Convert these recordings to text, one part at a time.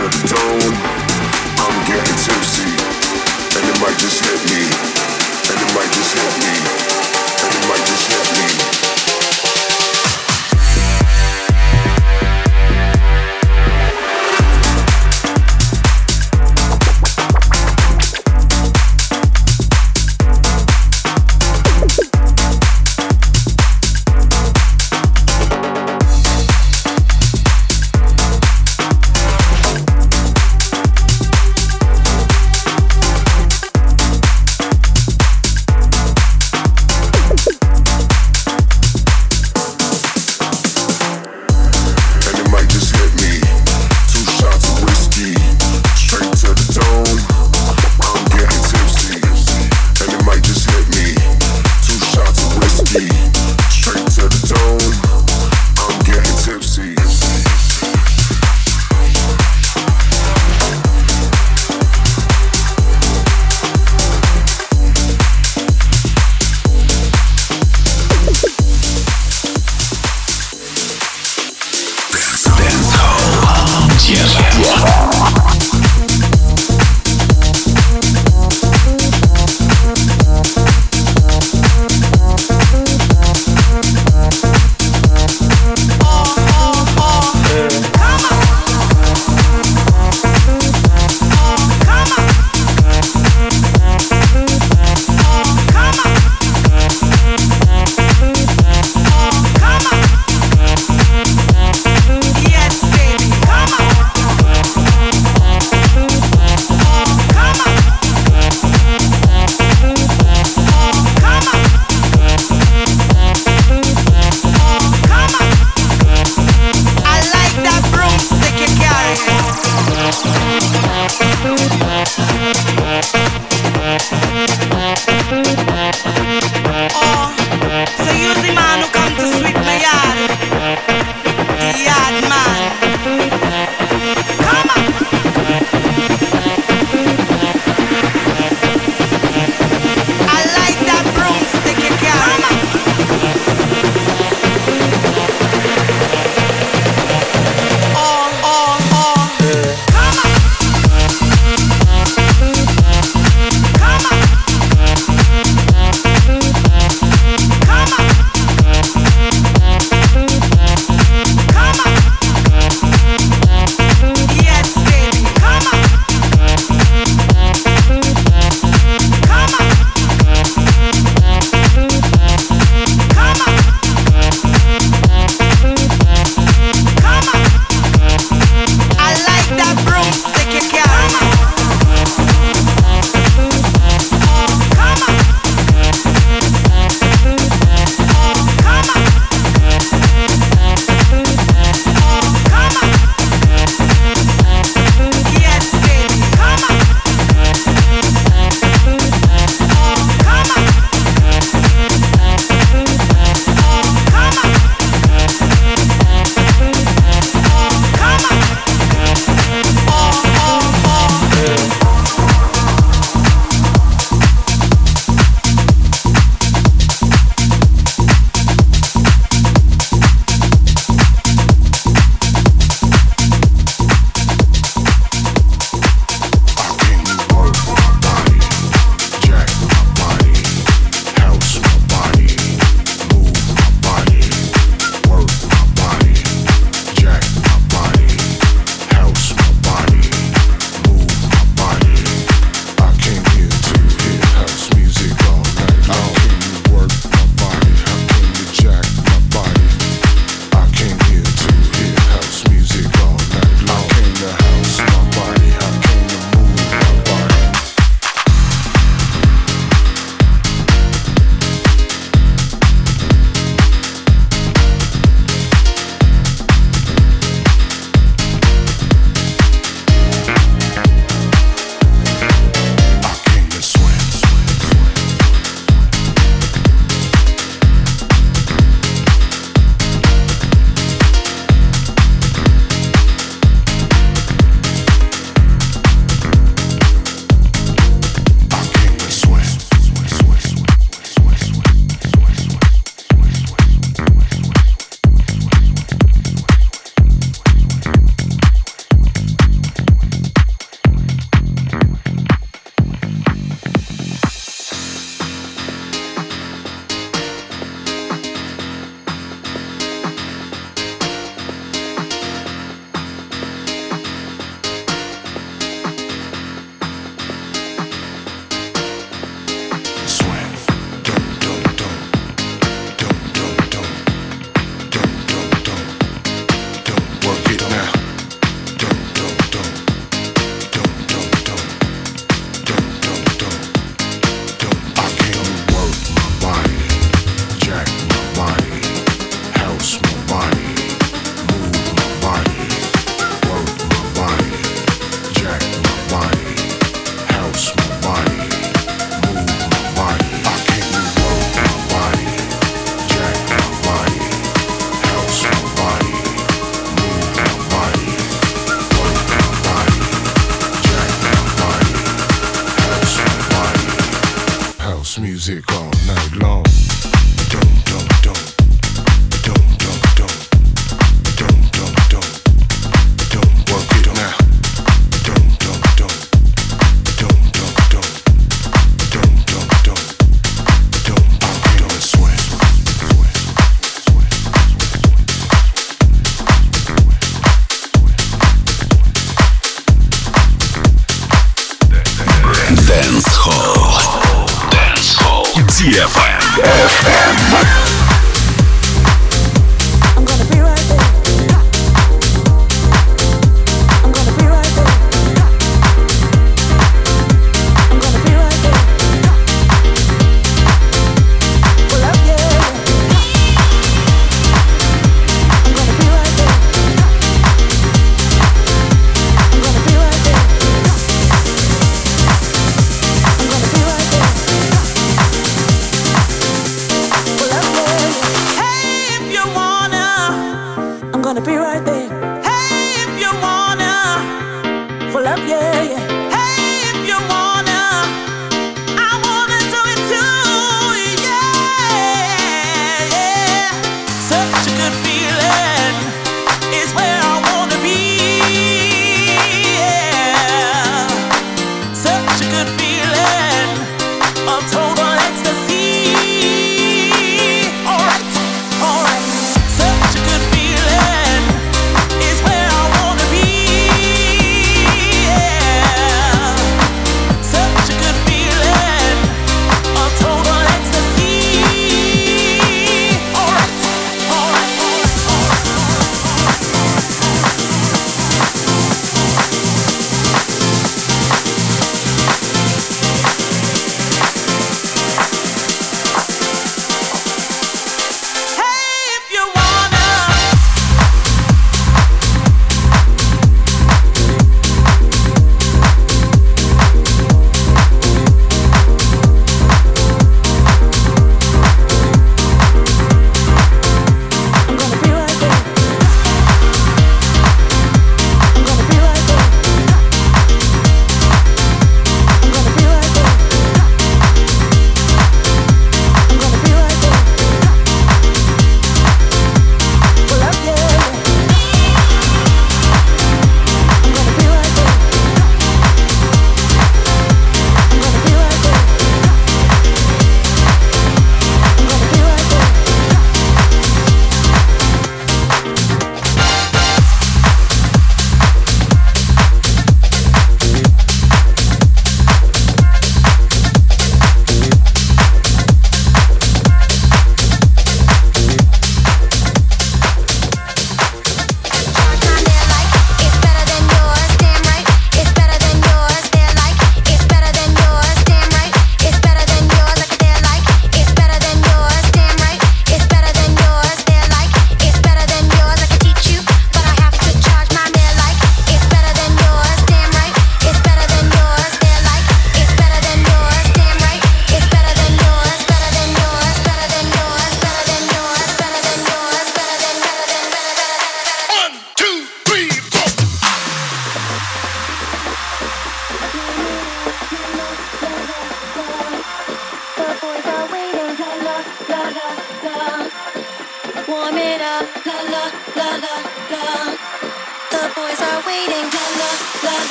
the dome. I'm getting tipsy, and it might just hit me, and it might just hit me, and it might just hit me.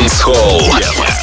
Dance Hall.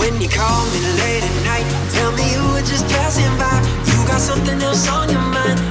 When you call me late at night, tell me you were just passing by. You got something else on your mind.